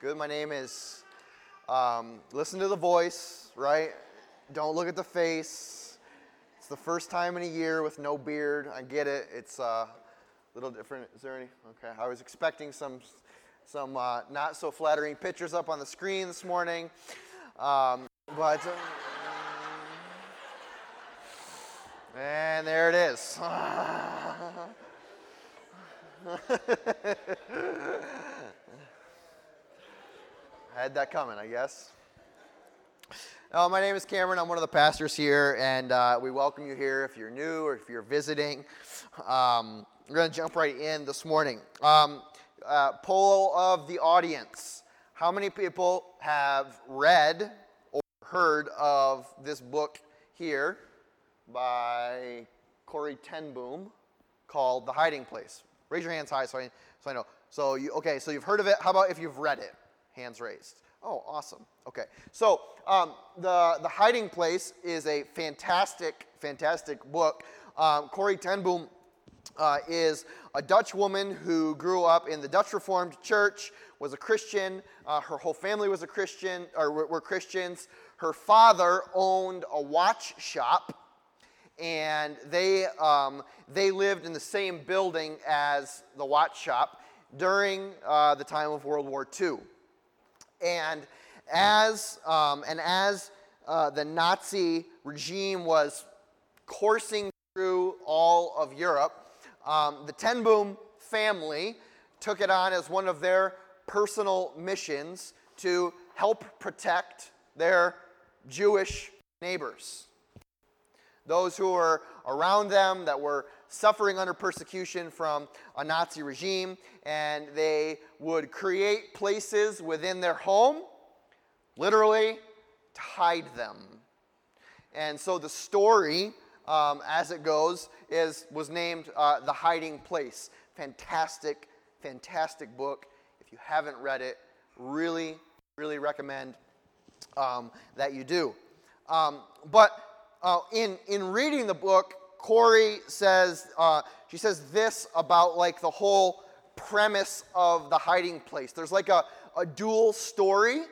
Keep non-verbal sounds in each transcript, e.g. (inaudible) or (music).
Good. My name is. Um, listen to the voice, right? Don't look at the face. It's the first time in a year with no beard. I get it. It's uh, a little different. Is there any? Okay. I was expecting some, some uh, not so flattering pictures up on the screen this morning, um, but. Uh, and there it is. (laughs) (laughs) I had that coming, I guess. Uh, my name is Cameron. I'm one of the pastors here, and uh, we welcome you here if you're new or if you're visiting. Um, we're going to jump right in this morning. Um, uh, poll of the audience How many people have read or heard of this book here by Corrie ten Boom called The Hiding Place? Raise your hands high so I, so I know. So, you, okay, so you've heard of it. How about if you've read it? Hands raised. Oh, awesome. Okay. So, um, the, the Hiding Place is a fantastic, fantastic book. Um, Corrie ten Boom uh, is a Dutch woman who grew up in the Dutch Reformed Church, was a Christian. Uh, her whole family was a Christian, or were, were Christians. Her father owned a watch shop and they, um, they lived in the same building as the watch shop during uh, the time of World War II. And as, um, and as uh, the Nazi regime was coursing through all of Europe, um, the Ten Boom family took it on as one of their personal missions to help protect their Jewish neighbors. Those who were around them that were suffering under persecution from a Nazi regime, and they would create places within their home, literally, to hide them. And so the story, um, as it goes, is was named uh, "The Hiding Place." Fantastic, fantastic book. If you haven't read it, really, really recommend um, that you do. Um, but uh, in in reading the book, Corrie says, uh, she says this about like the whole premise of the hiding place. There's like a, a dual story,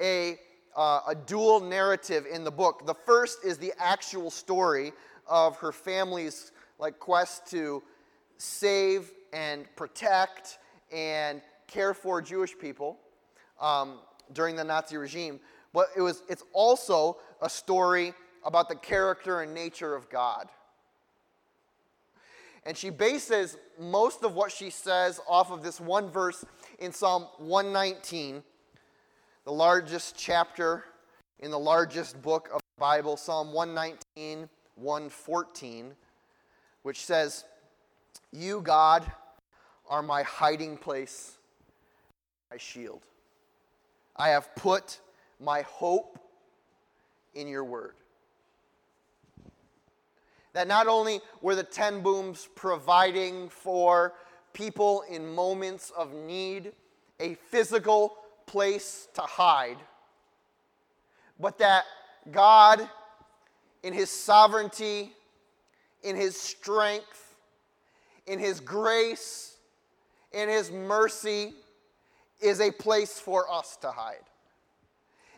a, uh, a dual narrative in the book. The first is the actual story of her family's like quest to save and protect and care for Jewish people um, during the Nazi regime. But it was, it's also a story about the character and nature of God. And she bases most of what she says off of this one verse in Psalm 119, the largest chapter in the largest book of the Bible, Psalm 119, 114, which says, You, God, are my hiding place, my shield. I have put my hope in your word that not only were the ten booms providing for people in moments of need a physical place to hide, but that God, in His sovereignty, in His strength, in His grace, in His mercy, is a place for us to hide.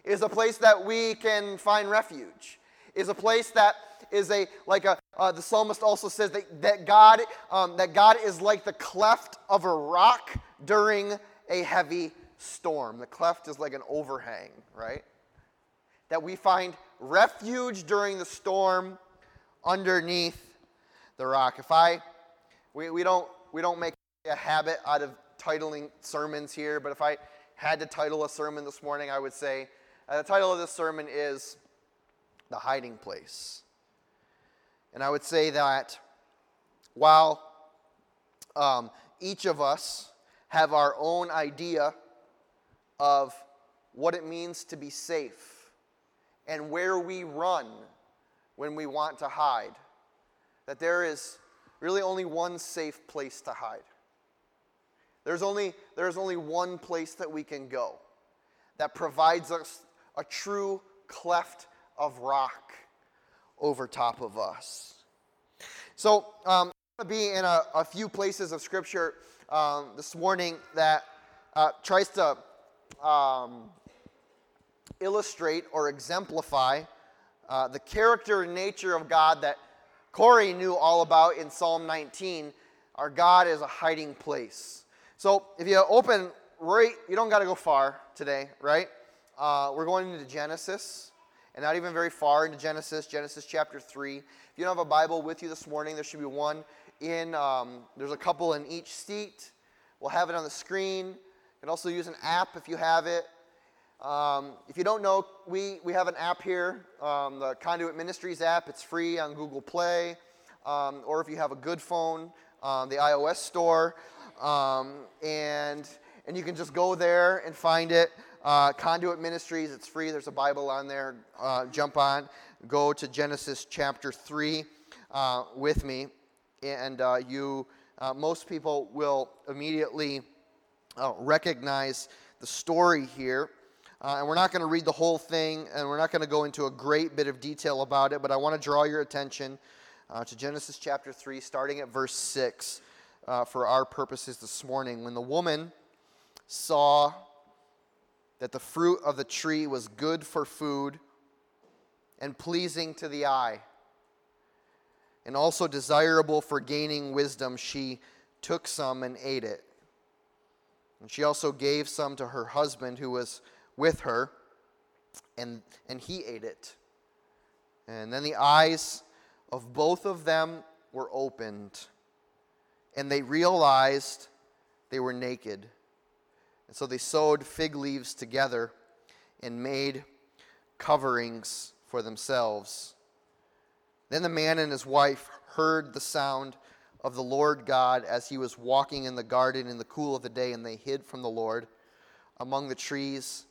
Is a place that we can find refuge. Is a place that is a like a uh, the psalmist also says that, that God um, that God is like the cleft of a rock during a heavy storm. The cleft is like an overhang, right? That we find refuge during the storm underneath the rock. If I we, we don't we don't make a habit out of titling sermons here, but if I had to title a sermon this morning, I would say uh, the title of this sermon is The Hiding Place. And I would say that while um, each of us have our own idea of what it means to be safe and where we run when we want to hide, that there is really only one safe place to hide. There's only, there's only one place that we can go that provides us a true cleft of rock over top of us. So, um, I'm going to be in a, a, few places of Scripture um, this morning that uh, tries to um, illustrate or exemplify uh, the character and nature of God that Corrie knew all about in Psalm 19. Our God is a hiding place. So if you open right, you don't got to go far today, right? Uh, we're going into Genesis, and not even very far into Genesis, Genesis chapter 3. If you don't have a Bible with you this morning, there should be one in, um, there's a couple in each seat. We'll have it on the screen. You can also use an app if you have it. Um, if you don't know, we, we have an app here, um, the Conduit Ministries app. It's free on Google Play. Um, or if you have a good phone, um, the iOS store. Um, and, and you can just go there and find it. Uh, Conduit Ministries, it's free. There's a Bible on there. Uh, jump on, go to Genesis chapter 3 uh, with me. And uh, you, uh, most people will immediately uh, recognize the story here. And we're not going to read the whole thing, and we're not going to go into a great bit of detail about it, but I want to draw your attention to Genesis chapter 3, starting at verse 6 uh, for our purposes this morning. When the woman saw that the fruit of the tree was good for food and pleasing to the eye, and also desirable for gaining wisdom, she took some and ate it. And she also gave some to her husband who was with her, and, and he ate it. And then the eyes of both of them were opened, and they realized they were naked. And so they sewed fig leaves together and made coverings for themselves. Then the man and his wife heard the sound of the Lord God as he was walking in the garden in the cool of the day, and they hid from the Lord among the trees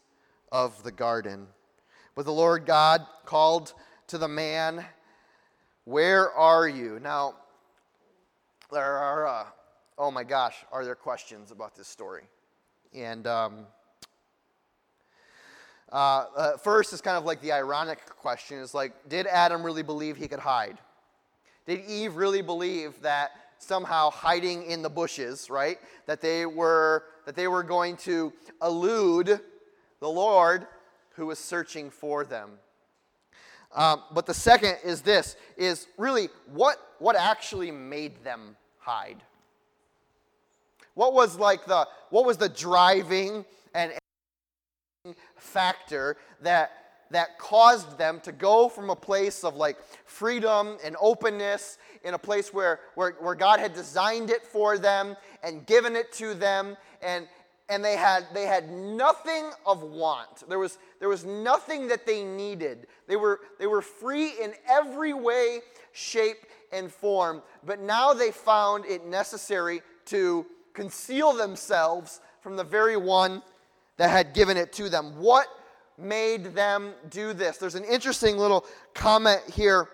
of the garden. But the Lord God called to the man, Where are you? Now, there are, uh, oh my gosh, are there questions about this story? And um, uh, uh, first is kind of like the ironic question is like, did Adam really believe he could hide? Did Eve really believe that somehow hiding in the bushes, right, that they were that they were going to elude the Lord who was searching for them. Um, but the second is this is really what what actually made them hide what was like the what was the driving and factor that that caused them to go from a place of like freedom and openness in a place where, where, where God had designed it for them and given it to them and, and they had they had nothing of want. There was there was nothing that they needed. They were they were free in every way shape and form but now they found it necessary to conceal themselves from the very one that had given it to them. What made them do this? There's an interesting little comment here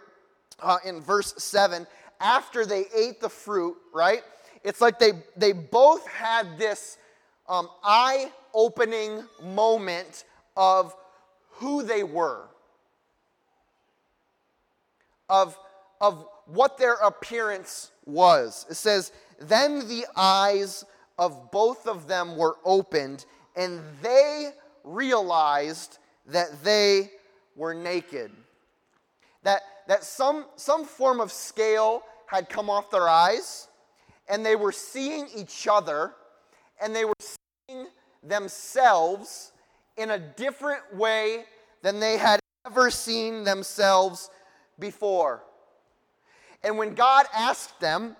uh, in verse 7 after they ate the fruit right it's like they they both had this um, eye opening moment of who they were, of, of what their appearance was. It says, Then the eyes of both of them were opened, and they realized that they were naked. That, that some, some form of scale had come off their eyes, and they were seeing each other and they were seeing themselves in a different way than they had ever seen themselves before. And when God asked them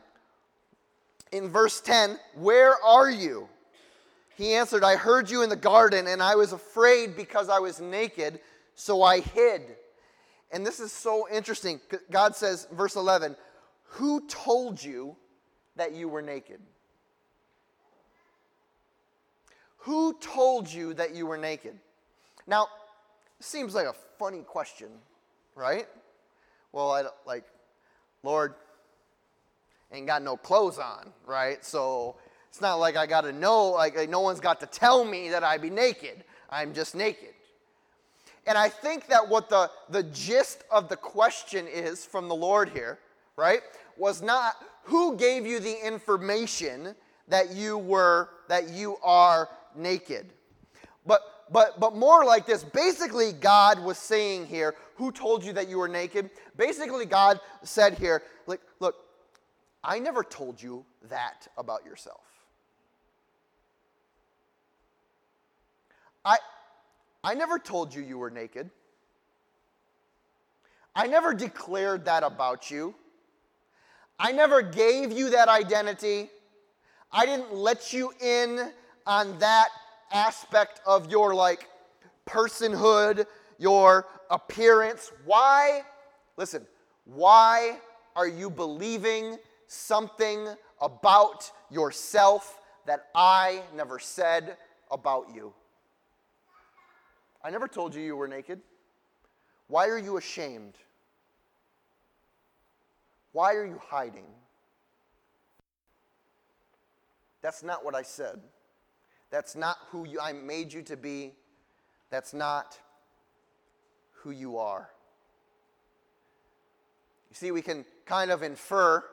in verse 10, Where are you? He answered, I heard you in the garden, and I was afraid because I was naked, so I hid. And this is so interesting. God says, verse 11, Who told you that you were naked? Who told you that you were naked? Now, seems like a funny question, right? Well, I like, Lord, ain't got no clothes on, right? So it's not like I got to know, like, no one's got to tell me that I be naked. I'm just naked. And I think that what the, the gist of the question is from the Lord here, right, was not who gave you the information that you were, that you are naked. but but but more like this. Basically, God was saying here, "Who told you that you were naked?" Basically, God said here, "Like, look, I never told you that about yourself. I I never told you you were naked. I never declared that about you. I never gave you that identity. I didn't let you in on that aspect of your like personhood, your appearance. Why? Listen, why are you believing something about yourself that I never said about you? I never told you you were naked. Why are you ashamed? Why are you hiding? That's not what I said. That's not who you, I made you to be. That's not who you are. You see, we can kind of infer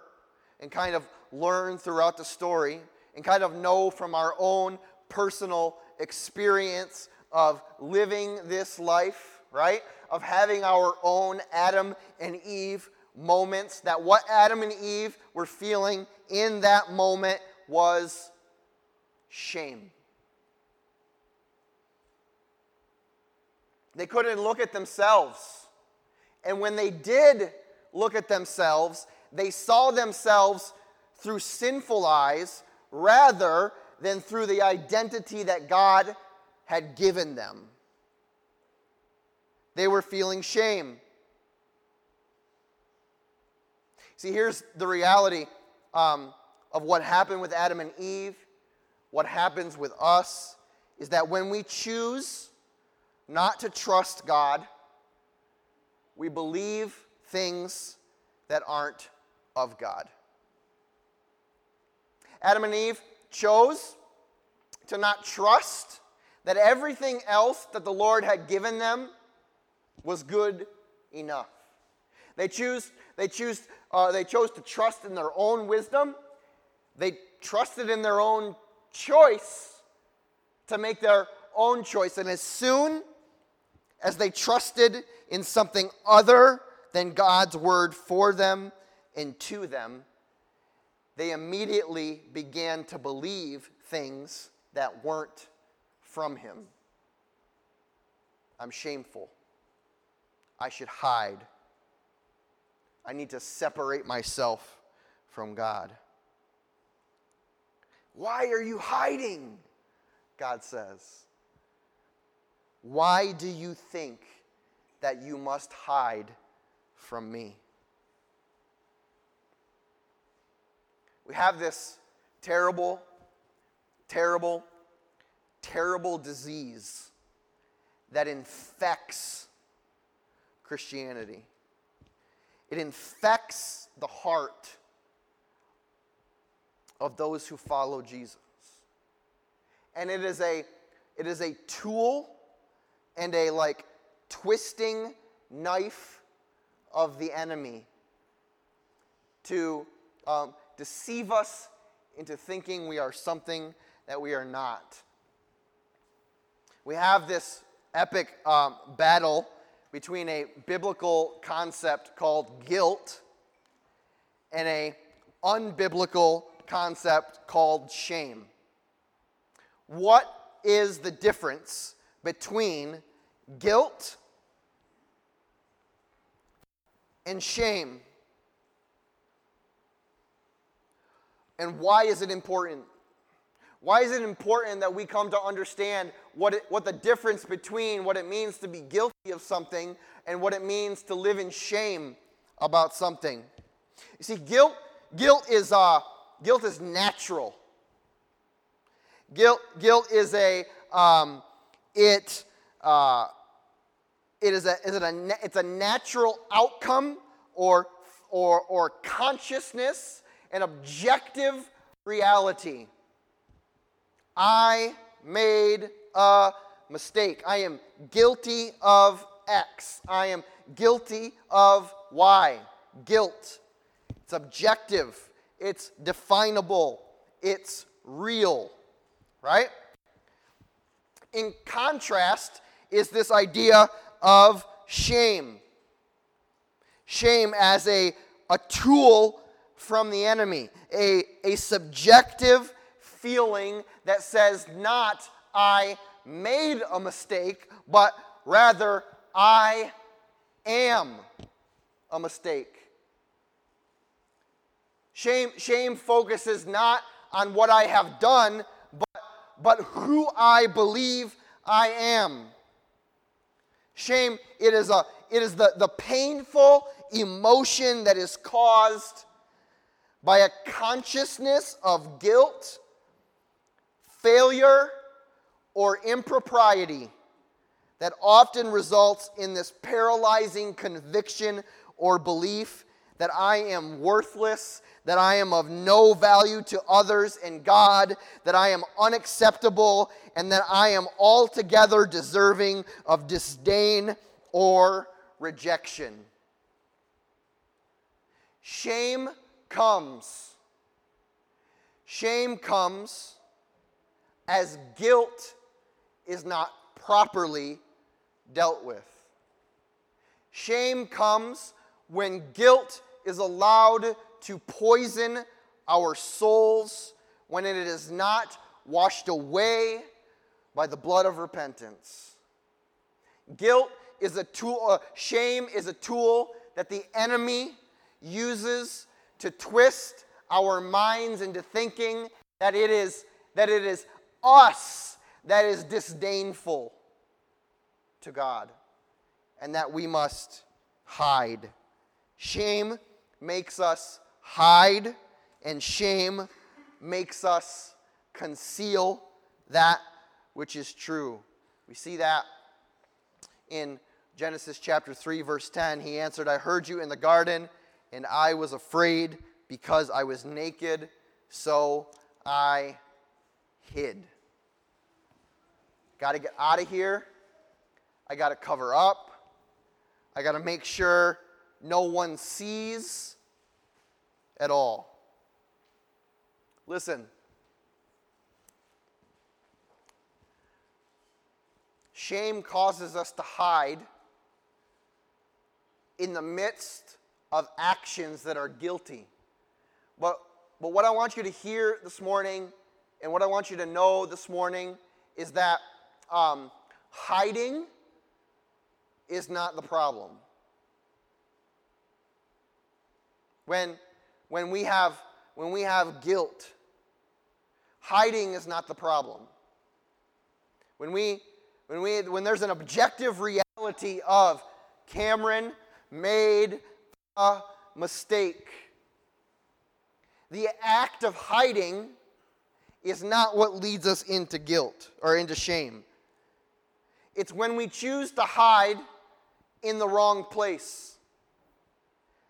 and kind of learn throughout the story and kind of know from our own personal experience of living this life, right? Of having our own Adam and Eve moments, that what Adam and Eve were feeling in that moment was shame. They couldn't look at themselves. And when they did look at themselves, they saw themselves through sinful eyes rather than through the identity that God had given them. They were feeling shame. See, here's the reality um, of what happened with Adam and Eve, what happens with us, is that when we choose not to trust God, we believe things that aren't of God. Adam and Eve chose to not trust that everything else that the Lord had given them was good enough. They choose, they choose, uh, they chose to trust in their own wisdom. They trusted in their own choice to make their own choice. And as soon as they trusted in something other than God's word for them and to them, they immediately began to believe things that weren't from Him. I'm shameful. I should hide. I need to separate myself from God. Why are you hiding? God says. Why do you think that you must hide from me? We have this terrible, terrible, terrible disease that infects Christianity. It infects the heart of those who follow Jesus. And it is a it is a tool and a like twisting knife of the enemy to um, deceive us into thinking we are something that we are not. We have this epic um, battle between a biblical concept called guilt and a unbiblical concept called shame. What is the difference between guilt and shame? And why is it important? Why is it important that we come to understand what, it, what the difference between what it means to be guilty of something and what it means to live in shame about something? You see, guilt, guilt, is, uh, guilt is natural. Guilt, guilt is a, um, it, uh, it is a, is it a, it's a natural outcome or, or, or consciousness an objective reality. I made a mistake. I am guilty of X. I am guilty of Y. Guilt. It's objective, it's definable, it's real, right? In contrast, is this idea of shame. Shame as a, a tool from the enemy, a, a subjective feeling that says, not I made a mistake, but rather I am a mistake. Shame, shame focuses not on what I have done, but, but who I believe I am. Shame, it is, a, it is the, the painful emotion that is caused by a consciousness of guilt, failure, or impropriety that often results in this paralyzing conviction or belief that I am worthless, that I am of no value to others and God, that I am unacceptable, and that I am altogether deserving of disdain or rejection. Shame comes. Shame comes as guilt is not properly dealt with. Shame comes when guilt is allowed to poison our souls, when it is not washed away by the blood of repentance. Guilt is a tool, uh, shame is a tool that the enemy uses to twist our minds into thinking that it is that it is us that is disdainful to God and that we must hide. Shame makes us hide, and shame makes us conceal that which is true. We see that in Genesis chapter 3, verse 10. He answered, I heard you in the garden, and I was afraid because I was naked, so I hid. Got to get out of here. I got to cover up. I got to make sure no one sees at all. Listen. Shame causes us to hide in the midst of actions that are guilty. But, but what I want you to hear this morning and what I want you to know this morning is that um, hiding is not the problem. When, when, we have, when we have guilt, hiding is not the problem. When, we, when, we, when there's an objective reality of Cameron made a mistake, the act of hiding is not what leads us into guilt or into shame. It's when we choose to hide in the wrong place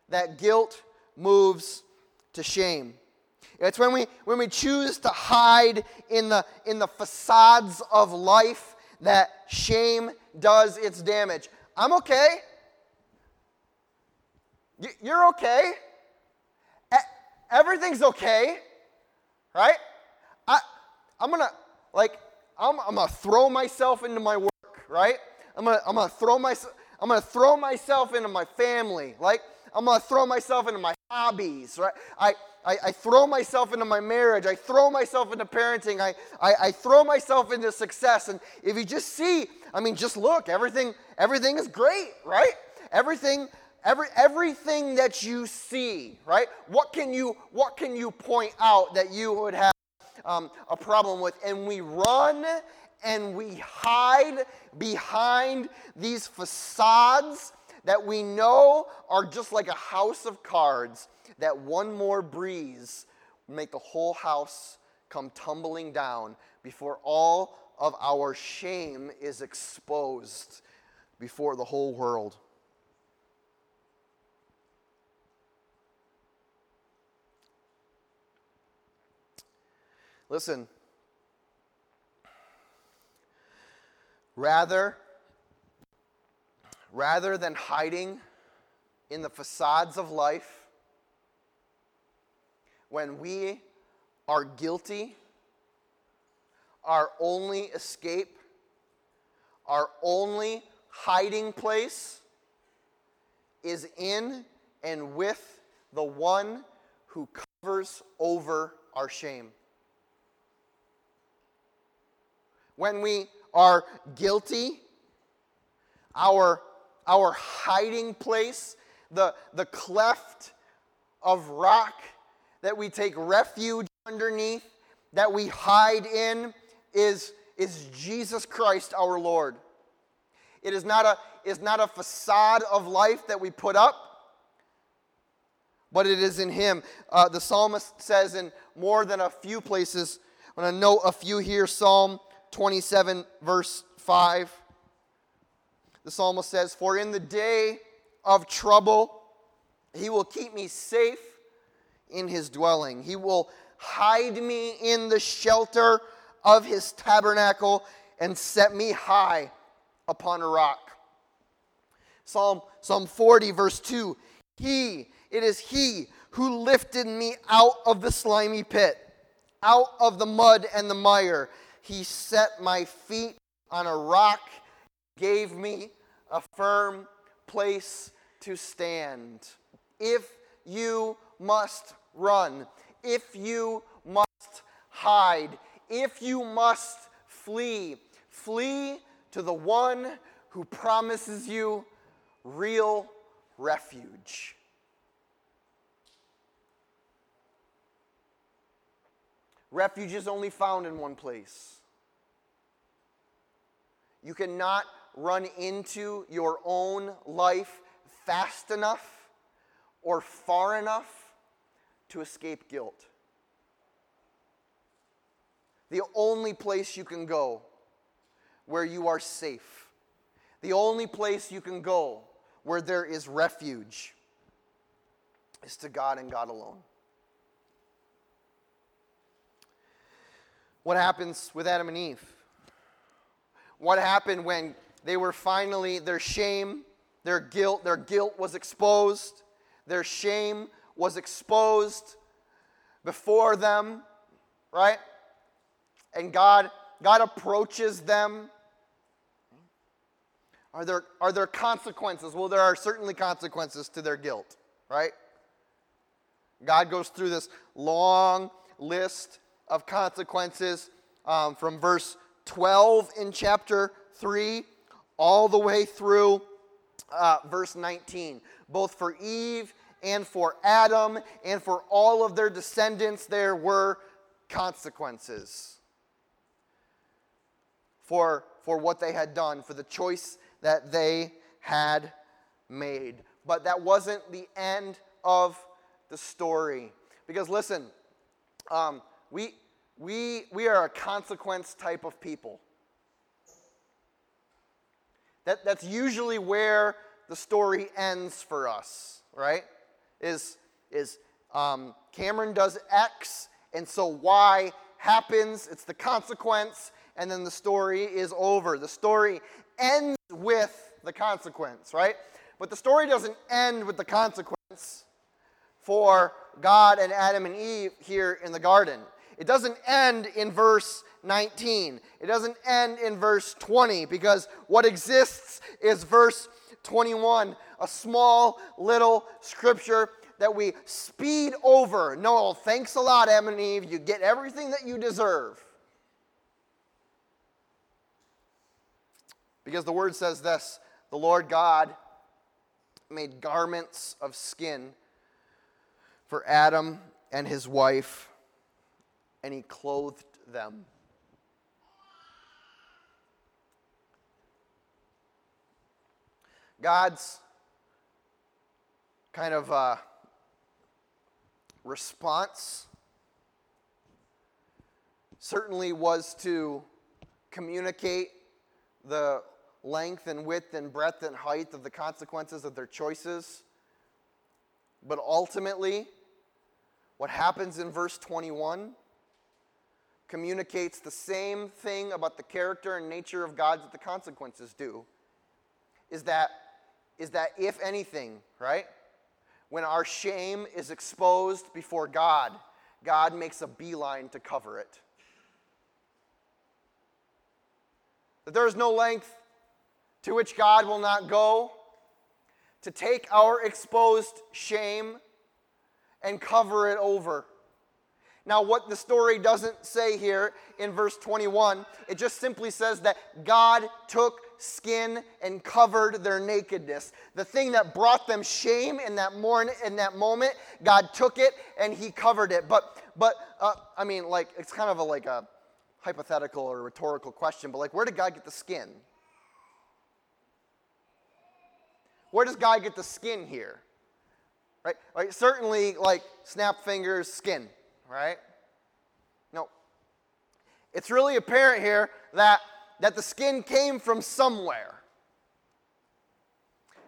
that guilt moves to shame. It's when we, when we choose to hide in the, in the facades of life that shame does its damage. I'm okay. You're okay. Everything's okay, right? I, I'm gonna, like, I'm, I'm gonna throw myself into my work, right? I'm gonna, I'm gonna throw myself, I'm gonna throw myself into my family, like, I'm gonna throw myself into my hobbies, right? I, I, I, throw myself into my marriage. I throw myself into parenting. I, I, I, throw myself into success. And if you just see, I mean, just look, everything, everything is great, right? Everything, every, everything that you see, right? What can you, what can you point out that you would have um, a problem with? And we run and we hide behind these facades that we know are just like a house of cards, that one more breeze make the whole house come tumbling down before all of our shame is exposed before the whole world. Listen, rather rather than hiding in the facades of life, when we are guilty, our only escape our only hiding place is in and with the one who covers over our shame. When we are guilty, our, our hiding place, the, the cleft of rock that we take refuge underneath, that we hide in, is, is Jesus Christ our Lord. It is not, a, is not a facade of life that we put up, but it is in Him. Uh, the psalmist says in more than a few places, I'm going to note a few here Psalm 27, verse 5. The psalmist says, For in the day of trouble, He will keep me safe in His dwelling. He will hide me in the shelter of His tabernacle and set me high upon a rock. Psalm, Psalm 40, verse 2 He, it is He who lifted me out of the slimy pit, out of the mud and the mire. He set my feet on a rock, gave me a firm place to stand. If you must run, if you must hide, if you must flee, flee to the one who promises you real refuge. Refuge is only found in one place. You cannot run into your own life fast enough or far enough to escape guilt. The only place you can go where you are safe, the only place you can go where there is refuge is to God and God alone. What happens with Adam and Eve? What happened when they were finally, their shame, their guilt, their guilt was exposed, their shame was exposed before them, right? And God, God approaches them. Are there, are there consequences? Well, there are certainly consequences to their guilt, right? God goes through this long list of consequences um, from verse 12 in chapter 3 all the way through uh, verse 19. Both for Eve and for Adam and for all of their descendants, there were consequences for, for what they had done, for the choice that they had made. But that wasn't the end of the story. Because listen, um, we, we, we are a consequence type of people. That, that's usually where the story ends for us, right? Is, is um, Cameron does X, and so Y happens, it's the consequence, and then the story is over. The story ends with the consequence, right? But the story doesn't end with the consequence for God and Adam and Eve here in the garden. It doesn't end in verse 19. It doesn't end in verse 20 because what exists is verse 21, a small little scripture that we speed over. No, thanks a lot, Adam and Eve. You get everything that you deserve. Because the word says this the Lord God made garments of skin for Adam and his wife and he clothed them. God's kind of uh, response certainly was to communicate the length and width and breadth and height of the consequences of their choices. But ultimately, what happens in verse 21 communicates the same thing about the character and nature of God that the consequences do. Is that, is that if anything, right? When our shame is exposed before God, God makes a beeline to cover it. That there is no length to which God will not go to take our exposed shame and cover it over. Now, what the story doesn't say here in verse 21, it just simply says that God took skin and covered their nakedness. The thing that brought them shame in that morn, in that moment, God took it and He covered it. But, but uh, I mean, like it's kind of a, like a hypothetical or rhetorical question. But like, where did God get the skin? Where does God get the skin here? Right? right? Certainly, like snap fingers, skin, right? No. It's really apparent here that, that the skin came from somewhere.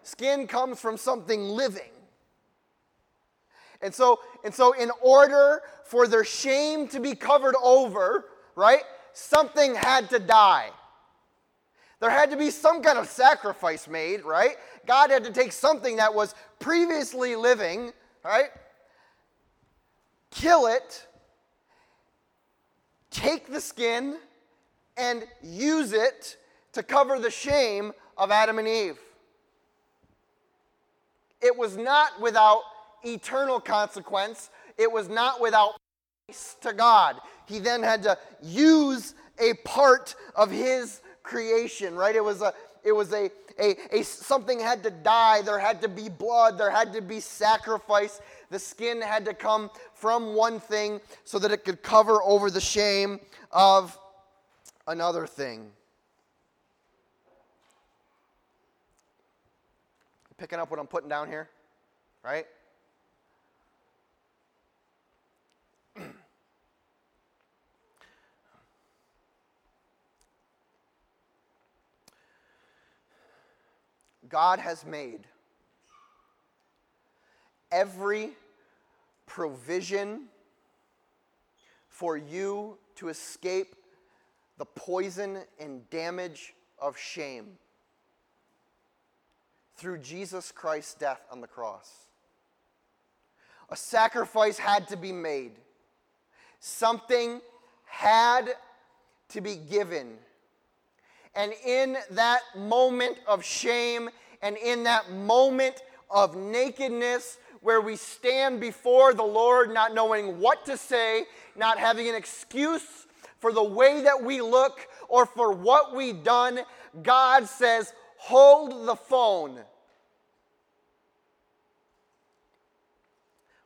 Skin comes from something living. And so, and so in order for their shame to be covered over, right, something had to die. There had to be some kind of sacrifice made, right? God had to take something that was previously living, right? Kill it, take the skin, and use it to cover the shame of Adam and Eve. It was not without eternal consequence, it was not without to God. He then had to use a part of his creation, right? It was a it was a, a, a something had to die, there had to be blood, there had to be sacrifice. The skin had to come from one thing so that it could cover over the shame of another thing. Picking up what I'm putting down here, right? God has made every provision for you to escape the poison and damage of shame through Jesus Christ's death on the cross. A sacrifice had to be made, something had to be given and in that moment of shame and in that moment of nakedness, where we stand before the Lord not knowing what to say, not having an excuse for the way that we look or for what we've done, God says, Hold the phone.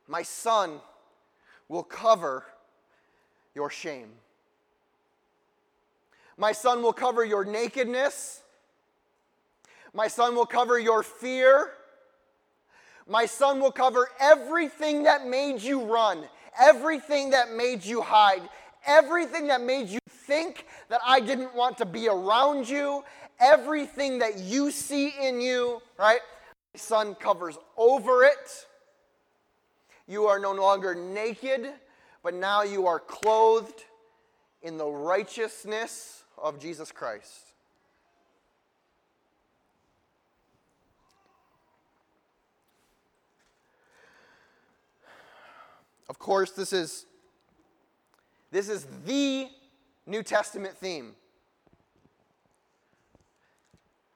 My son will cover your shame. My son will cover your nakedness. My son will cover your fear. My son will cover everything that made you run, everything that made you hide, everything that made you think that I didn't want to be around you, everything that you see in you, right? My son covers over it. You are no longer naked, but now you are clothed in the righteousness of Jesus Christ. Of course, this is this is the New Testament theme.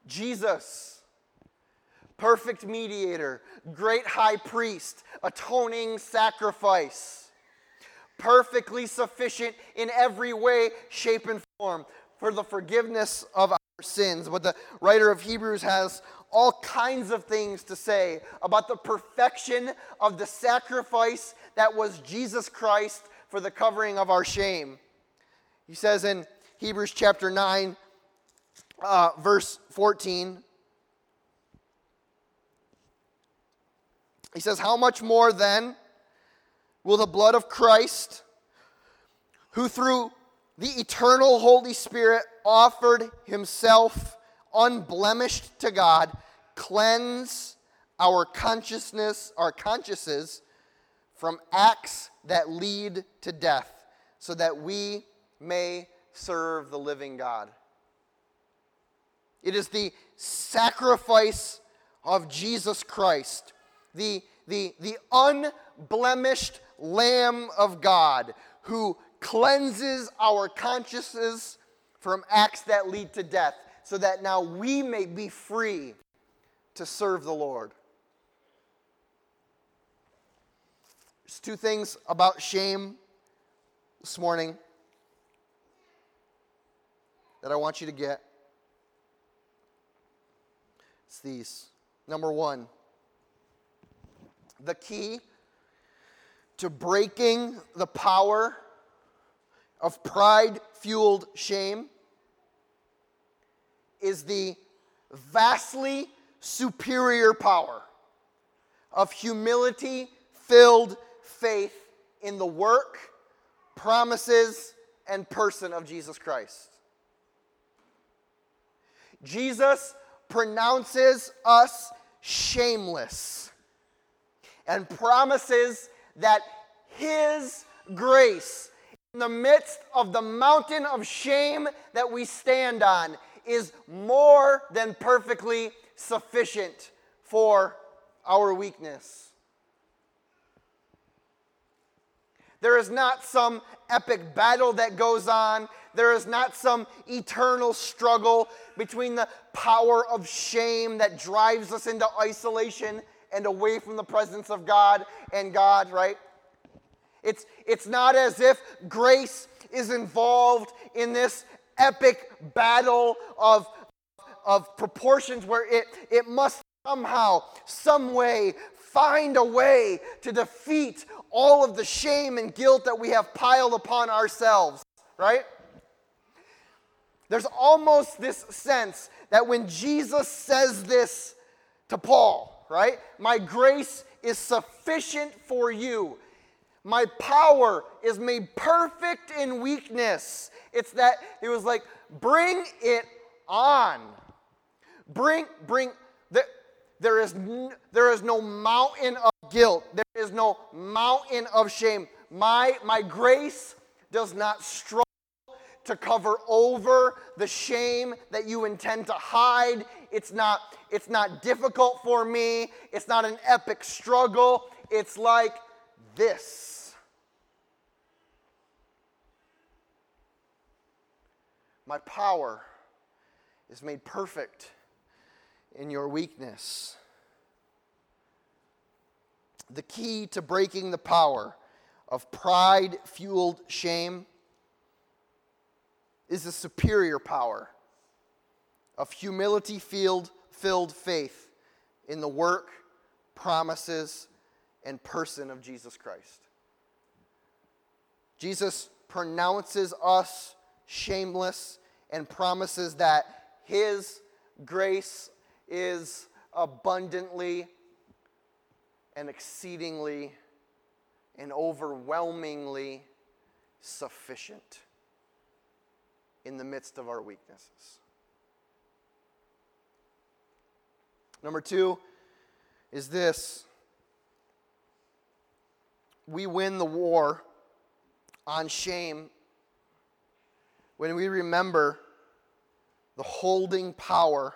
Jesus, perfect mediator, great high priest, atoning sacrifice, perfectly sufficient in every way, shape, and form, for the forgiveness of our sins. But the writer of Hebrews has all kinds of things to say about the perfection of the sacrifice that was Jesus Christ for the covering of our shame. He says in Hebrews chapter 9, uh, verse 14, he says, How much more then will the blood of Christ, who through the eternal Holy Spirit offered himself unblemished to God, cleanse our consciousness, our consciences from acts that lead to death, so that we may serve the living God. It is the sacrifice of Jesus Christ, the, the, the unblemished Lamb of God, who cleanses our consciences from acts that lead to death. so that now we may be free to serve the Lord. There's two things about shame this morning that I want you to get. It's these. Number one, the key to breaking the power of pride fueled shame is the vastly superior power of humility filled faith in the work, promises, and person of Jesus Christ. Jesus pronounces us shameless and promises that His grace in the midst of the mountain of shame that we stand on is more than perfectly sufficient for our weakness. There is not some epic battle that goes on. There is not some eternal struggle between the power of shame that drives us into isolation and away from the presence of God and God, right? It's, it's not as if grace is involved in this epic battle of, of proportions where it, it must somehow, some way, find a way to defeat all of the shame and guilt that we have piled upon ourselves, right? There's almost this sense that when Jesus says this to Paul, right? My grace is sufficient for you. My power is made perfect in weakness. It's that it was like, bring it on. Bring, bring, there, there, is, there is no mountain of guilt. There is no mountain of shame. My, my grace does not struggle to cover over the shame that you intend to hide. It's not, it's not difficult for me. It's not an epic struggle. It's like this. My power is made perfect in your weakness. The key to breaking the power of pride fueled shame is the superior power of humility filled faith in the work, promises, and person of Jesus Christ. Jesus pronounces us shameless, and promises that His grace is abundantly and exceedingly and overwhelmingly sufficient in the midst of our weaknesses. Number two is this we win the war on shame when we remember the holding power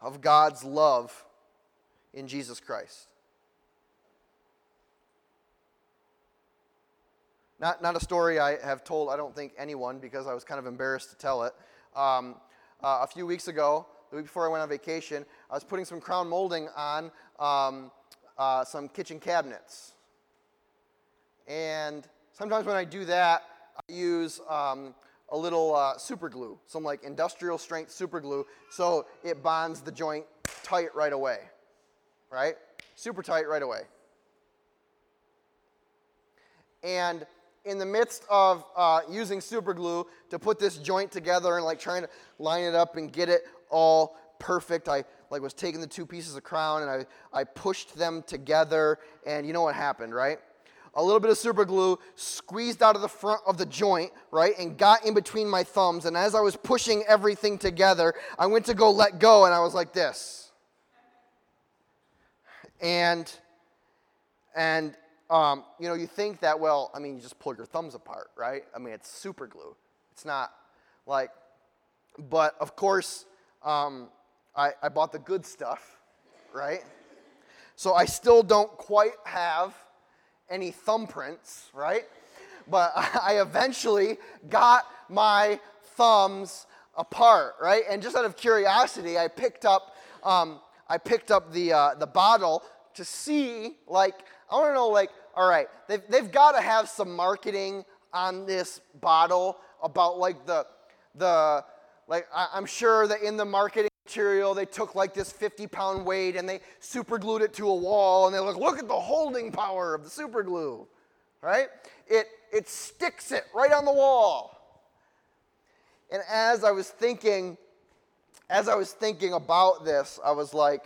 of God's love in Jesus Christ. Not, not a story I have told, I don't think, anyone because I was kind of embarrassed to tell it. Um, uh, a few weeks ago, the week before I went on vacation, I was putting some crown molding on um, uh, some kitchen cabinets. And sometimes when I do that, I use um, a little uh, super glue, some like industrial strength super glue, so it bonds the joint tight right away, right? Super tight right away. And in the midst of uh, using super glue to put this joint together and like trying to line it up and get it all perfect, I like was taking the two pieces of crown and I, I pushed them together and you know what happened, right? A little bit of super glue, squeezed out of the front of the joint, right, and got in between my thumbs. And as I was pushing everything together, I went to go let go, and I was like this. And, and, um, you know, you think that, well, I mean, you just pull your thumbs apart, right? I mean, it's super glue. It's not like, but of course, um, I, I bought the good stuff, right? So I still don't quite have any thumbprints, right? But (laughs) I eventually got my thumbs apart, right? And just out of curiosity, I picked up, um, I picked up the, uh, the bottle to see, like, I want to know, like, all right, they've, they've got to have some marketing on this bottle about, like, the, the, like, I, I'm sure that in the marketing material, they took like this 50 pound weight and they super glued it to a wall and they're like, look at the holding power of the super glue, right? It, it sticks it right on the wall. And as I was thinking, as I was thinking about this, I was like,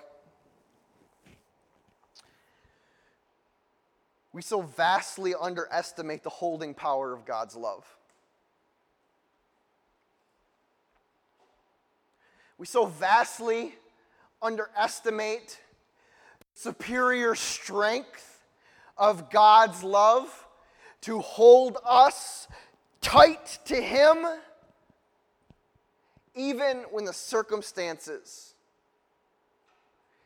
we so vastly underestimate the holding power of God's love. We so vastly underestimate the superior strength of God's love to hold us tight to Him, even when the circumstances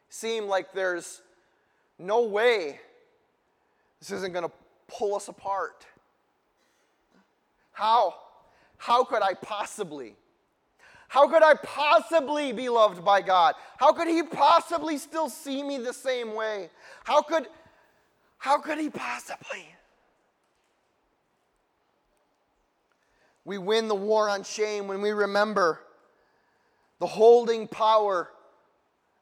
seem like there's no way this isn't going to pull us apart. How? How could I possibly? How could I possibly be loved by God? How could He possibly still see me the same way? How could, how could He possibly? We win the war on shame when we remember the holding power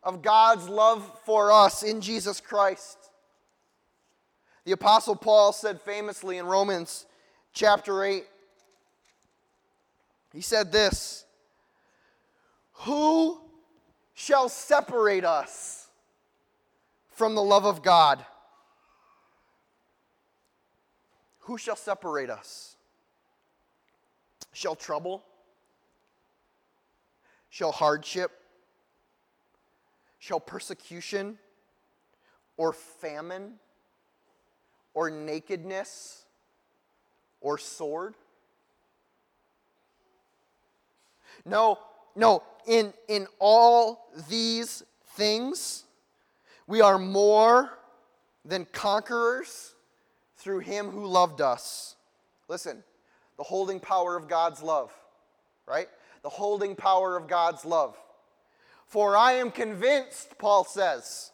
of God's love for us in Jesus Christ. The Apostle Paul said famously in Romans chapter 8, he said this who shall separate us from the love of God? Who shall separate us? Shall trouble? Shall hardship? Shall persecution? Or famine? Or nakedness? Or sword? No, no, in, in all these things, we are more than conquerors through him who loved us. Listen, the holding power of God's love, right? The holding power of God's love. For I am convinced, Paul says,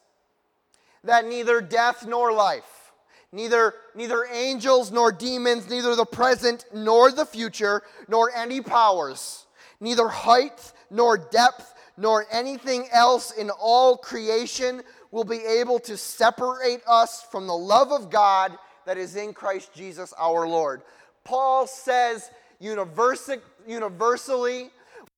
that neither death nor life, neither, neither angels nor demons, neither the present nor the future, nor any powers, neither height nor depth, nor anything else in all creation will be able to separate us from the love of God that is in Christ Jesus our Lord. Paul says universally,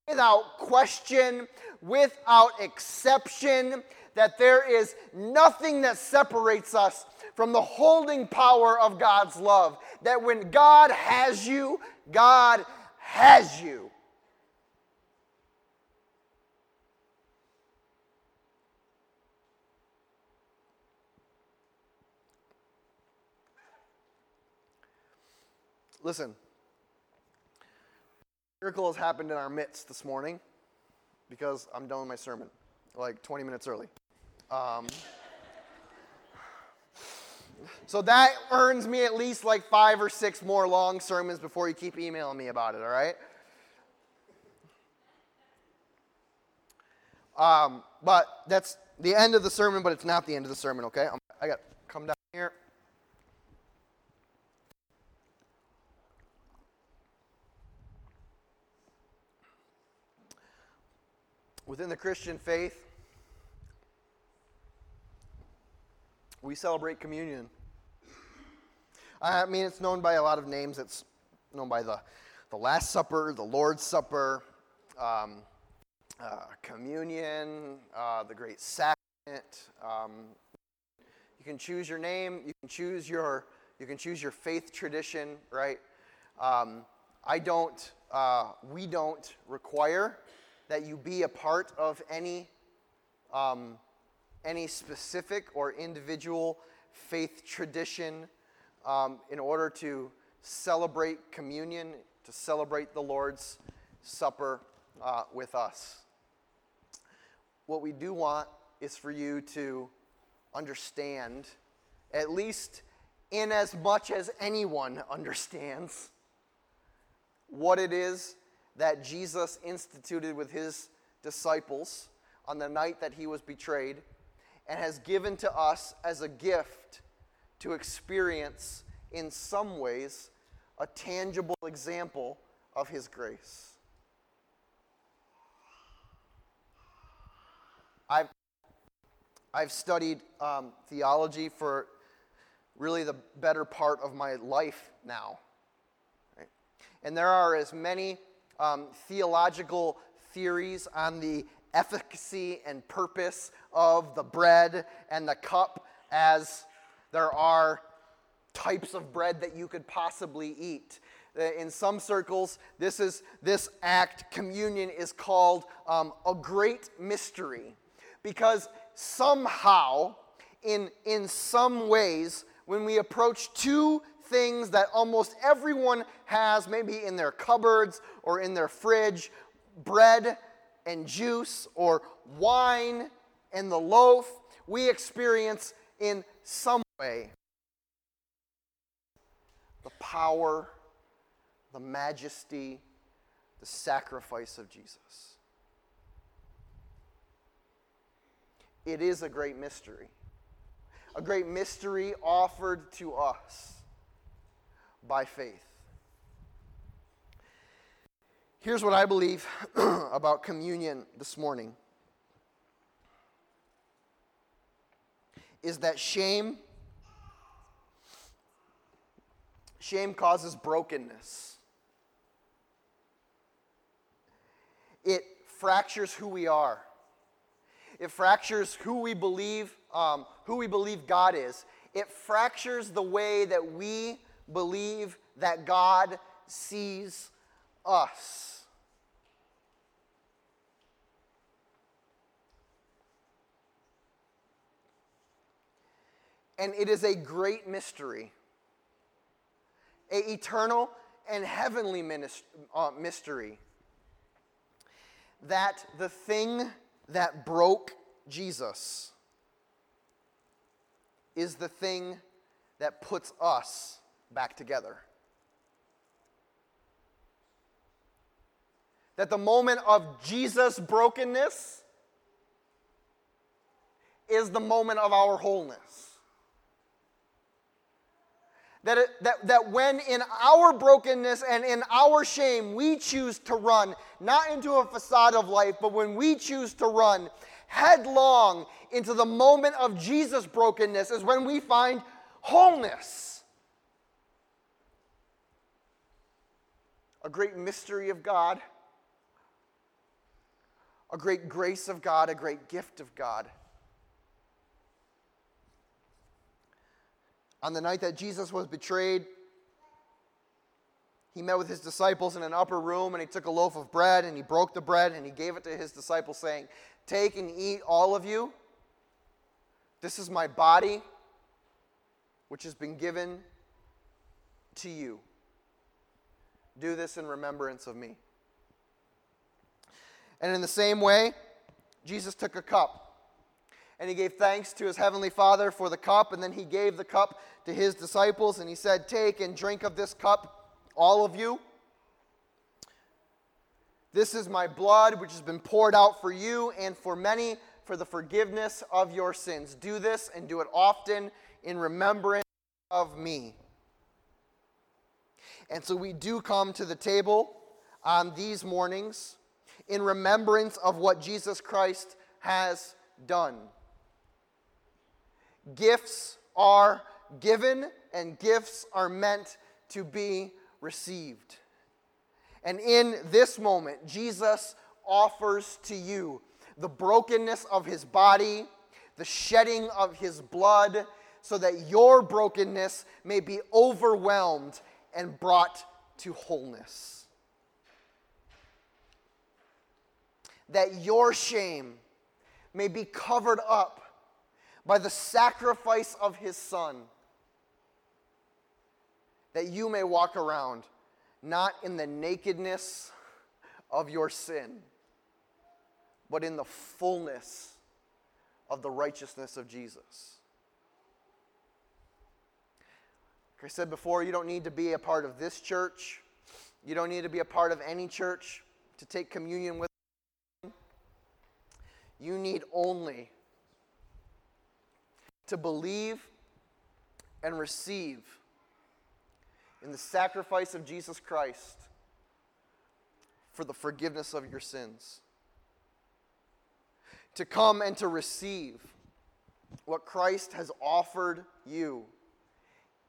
without question, without exception, that there is nothing that separates us from the holding power of God's love. That when God has you, God has you. Listen, miracle has happened in our midst this morning because I'm done with my sermon, like 20 minutes early. Um, so that earns me at least like five or six more long sermons before you keep emailing me about it, all right? Um, but that's the end of the sermon, but it's not the end of the sermon, okay? I'm, I got come down here. Within the Christian faith, we celebrate communion. I mean, it's known by a lot of names. It's known by the, the Last Supper, the Lord's Supper, um, uh, communion, uh, the Great Sacrament. Um, you can choose your name. You can choose your you can choose your faith tradition. Right? Um, I don't. Uh, we don't require that you be a part of any, um, any specific or individual faith tradition um, in order to celebrate communion, to celebrate the Lord's Supper uh, with us. What we do want is for you to understand, at least in as much as anyone understands, what it is that Jesus instituted with his disciples on the night that he was betrayed and has given to us as a gift to experience, in some ways, a tangible example of his grace. I've, I've studied um, theology for really the better part of my life now. Right? And there are as many um, theological theories on the efficacy and purpose of the bread and the cup as there are types of bread that you could possibly eat. Uh, in some circles, this is this act, communion, is called um, a great mystery because somehow, in, in some ways, when we approach two things that almost everyone has, maybe in their cupboards or in their fridge bread and juice, or wine and the loaf, we experience in some way the power, the majesty, the sacrifice of Jesus. It is a great mystery. A great mystery offered to us by faith. Here's what I believe (clears throat) about communion this morning is that shame shame causes brokenness. It fractures who we are. It fractures who we believe, um, who we believe God is. It fractures the way that we believe that God sees us. and it is a great mystery, a eternal and heavenly uh, mystery. That the thing that broke Jesus is the thing that puts us back together. That the moment of Jesus' brokenness is the moment of our wholeness. That, it, that, that when in our brokenness and in our shame we choose to run, not into a facade of life, but when we choose to run headlong into the moment of Jesus' brokenness, is when we find wholeness. A great mystery of God, a great grace of God, a great gift of God. On the night that Jesus was betrayed, he met with his disciples in an upper room and he took a loaf of bread and he broke the bread and he gave it to his disciples, saying, Take and eat, all of you. This is my body, which has been given to you. Do this in remembrance of me. And in the same way, Jesus took a cup and he gave thanks to his heavenly Father for the cup, and then he gave the cup to his disciples, and he said, Take and drink of this cup, all of you. This is my blood, which has been poured out for you and for many for the forgiveness of your sins. Do this and do it often in remembrance of me. And so we do come to the table on these mornings in remembrance of what Jesus Christ has done. Gifts are given and gifts are meant to be received. And in this moment, Jesus offers to you the brokenness of his body, the shedding of his blood, so that your brokenness may be overwhelmed and brought to wholeness. That your shame may be covered up by the sacrifice of his son, that you may walk around not in the nakedness of your sin, but in the fullness of the righteousness of Jesus. Like I said before, you don't need to be a part of this church You don't need to be a part of any church to take communion with. You need only to believe and receive in the sacrifice of Jesus Christ for the forgiveness of your sins. To come and to receive what Christ has offered you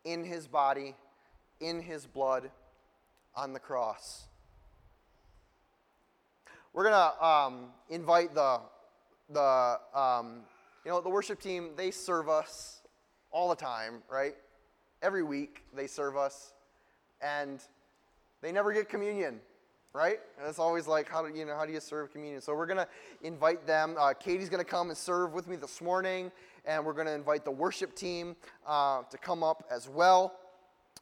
in his body, in his blood on the cross. We're going to um, invite the, the um, you know, the worship team, they serve us all the time, right? Every week they serve us, and they never get communion, right? And it's always like, how do you know, how do you serve communion? So we're gonna invite them. Uh, Katie's gonna come and serve with me this morning, and we're gonna invite the worship team uh, to come up as well.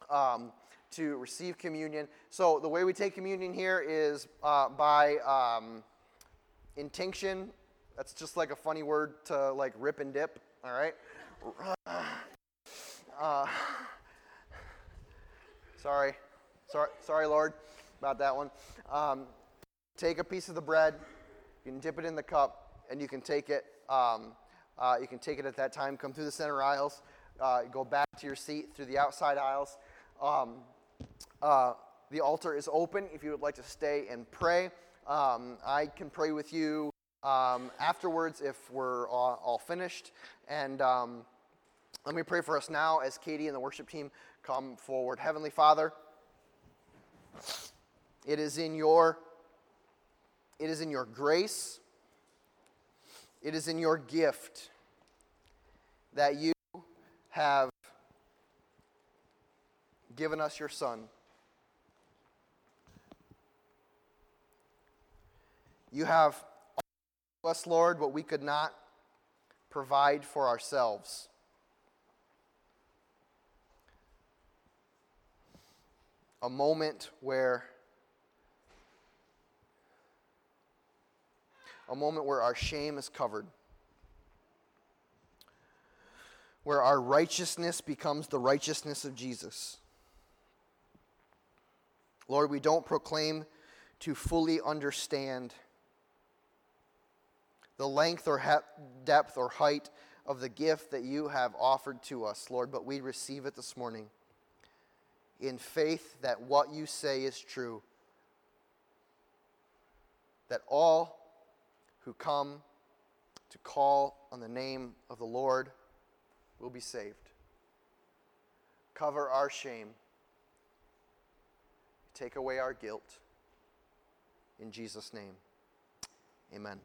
Um, to receive communion. So, the way we take communion here is uh, by um, intinction. That's just like a funny word to like rip and dip, all right? (sighs) Uh, sorry, sorry, sorry, Lord, about that one. Um, take a piece of the bread, you can dip it in the cup, and you can take it. Um, uh, you can take it at that time. Come through the center aisles, uh, go back to your seat through the outside aisles. Um, uh, the altar is open if you would like to stay and pray. Um, I can pray with you um, afterwards if we're all, all finished. And um, let me pray for us now as Katie and the worship team come forward. Heavenly Father, it is in your it is in your grace, it is in your gift that you have given us your Son. You have us, Lord, what we could not provide for ourselves. A moment where a moment where our shame is covered. Where our righteousness becomes the righteousness of Jesus. Lord, we don't proclaim to fully understand the length or depth or height of the gift that you have offered to us, Lord, but we receive it this morning in faith that what you say is true. That all who come to call on the name of the Lord will be saved. Cover our shame. Take away our guilt. In Jesus' name, amen.